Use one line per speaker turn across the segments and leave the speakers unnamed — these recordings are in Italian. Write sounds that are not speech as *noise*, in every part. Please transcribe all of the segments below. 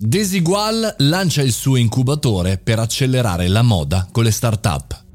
Desigual lancia il suo incubatore per accelerare la moda con le start-up.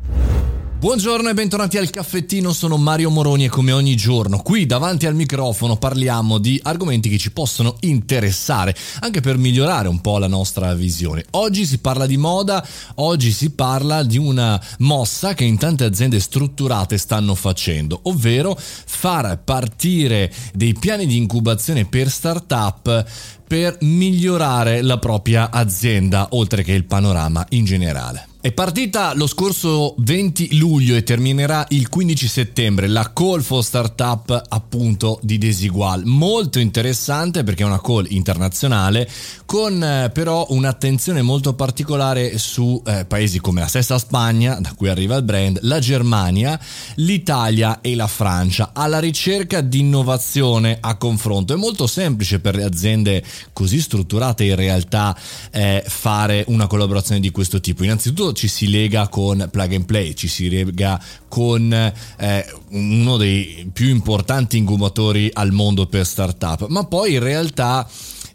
Buongiorno e bentornati al caffettino, sono Mario Moroni e come ogni giorno qui davanti al microfono parliamo di argomenti che ci possono interessare anche per migliorare un po' la nostra visione. Oggi si parla di moda, oggi si parla di una mossa che in tante aziende strutturate stanno facendo, ovvero far partire dei piani di incubazione per start-up per migliorare la propria azienda oltre che il panorama in generale. È partita lo scorso 20 luglio e terminerà il 15 settembre la call for startup appunto di Desigual. Molto interessante perché è una call internazionale con eh, però un'attenzione molto particolare su eh, paesi come la stessa Spagna, da cui arriva il brand, la Germania, l'Italia e la Francia, alla ricerca di innovazione a confronto. È molto semplice per le aziende così strutturate in realtà eh, fare una collaborazione di questo tipo. Innanzitutto ci si lega con Plug and Play, ci si lega con eh, uno dei più importanti incubatori al mondo per startup, ma poi in realtà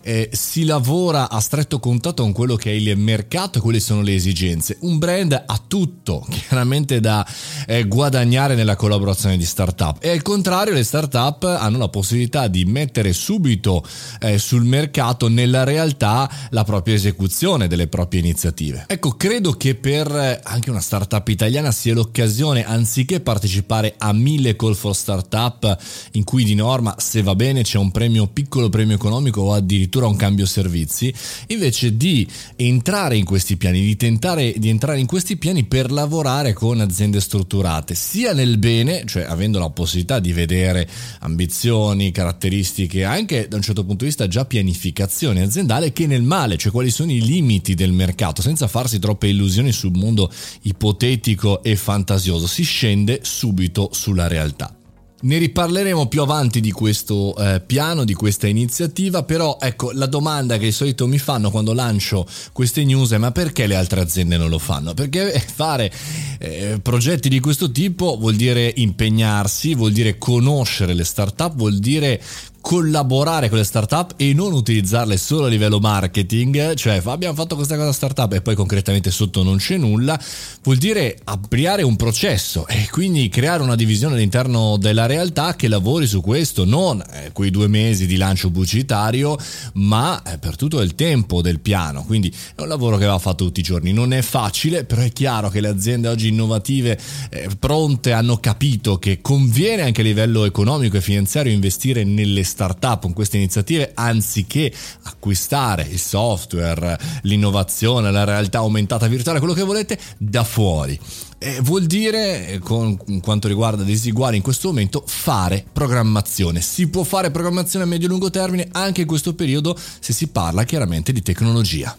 eh, si lavora a stretto contatto con quello che è il mercato e quelle sono le esigenze. Un brand ha tutto *laughs* chiaramente da eh, guadagnare nella collaborazione di startup e al contrario le startup hanno la possibilità di mettere subito eh, sul mercato nella realtà la propria esecuzione delle proprie iniziative. Ecco, credo che per eh, anche una startup italiana sia l'occasione anziché partecipare a mille call for startup in cui di norma se va bene c'è un premio piccolo premio economico o addirittura addirittura un cambio servizi, invece di entrare in questi piani, di tentare di entrare in questi piani per lavorare con aziende strutturate, sia nel bene, cioè avendo la possibilità di vedere ambizioni, caratteristiche, anche da un certo punto di vista già pianificazione aziendale, che nel male, cioè quali sono i limiti del mercato, senza farsi troppe illusioni sul mondo ipotetico e fantasioso, si scende subito sulla realtà. Ne riparleremo più avanti di questo eh, piano, di questa iniziativa, però ecco la domanda che di solito mi fanno quando lancio queste news è ma perché le altre aziende non lo fanno? Perché fare eh, progetti di questo tipo vuol dire impegnarsi, vuol dire conoscere le start-up, vuol dire collaborare con le startup e non utilizzarle solo a livello marketing, cioè abbiamo fatto questa cosa startup e poi concretamente sotto non c'è nulla, vuol dire ampliare un processo e quindi creare una divisione all'interno della realtà che lavori su questo, non eh, quei due mesi di lancio pubblicitario, ma eh, per tutto il tempo del piano. Quindi è un lavoro che va fatto tutti i giorni. Non è facile, però è chiaro che le aziende oggi innovative eh, pronte hanno capito che conviene anche a livello economico e finanziario investire nelle startup con queste iniziative anziché acquistare il software, l'innovazione, la realtà aumentata virtuale, quello che volete, da fuori. Eh, vuol dire, eh, con quanto riguarda diseguali in questo momento, fare programmazione. Si può fare programmazione a medio-lungo termine anche in questo periodo se si parla chiaramente di tecnologia.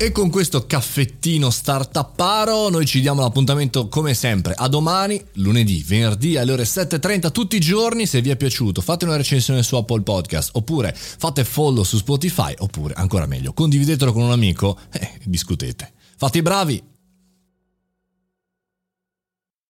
E con questo caffettino startupparo noi ci diamo l'appuntamento come sempre a domani, lunedì, venerdì alle ore 7.30 tutti i giorni. Se vi è piaciuto fate una recensione su Apple Podcast oppure fate follow su Spotify oppure ancora meglio condividetelo con un amico e discutete. Fate i bravi!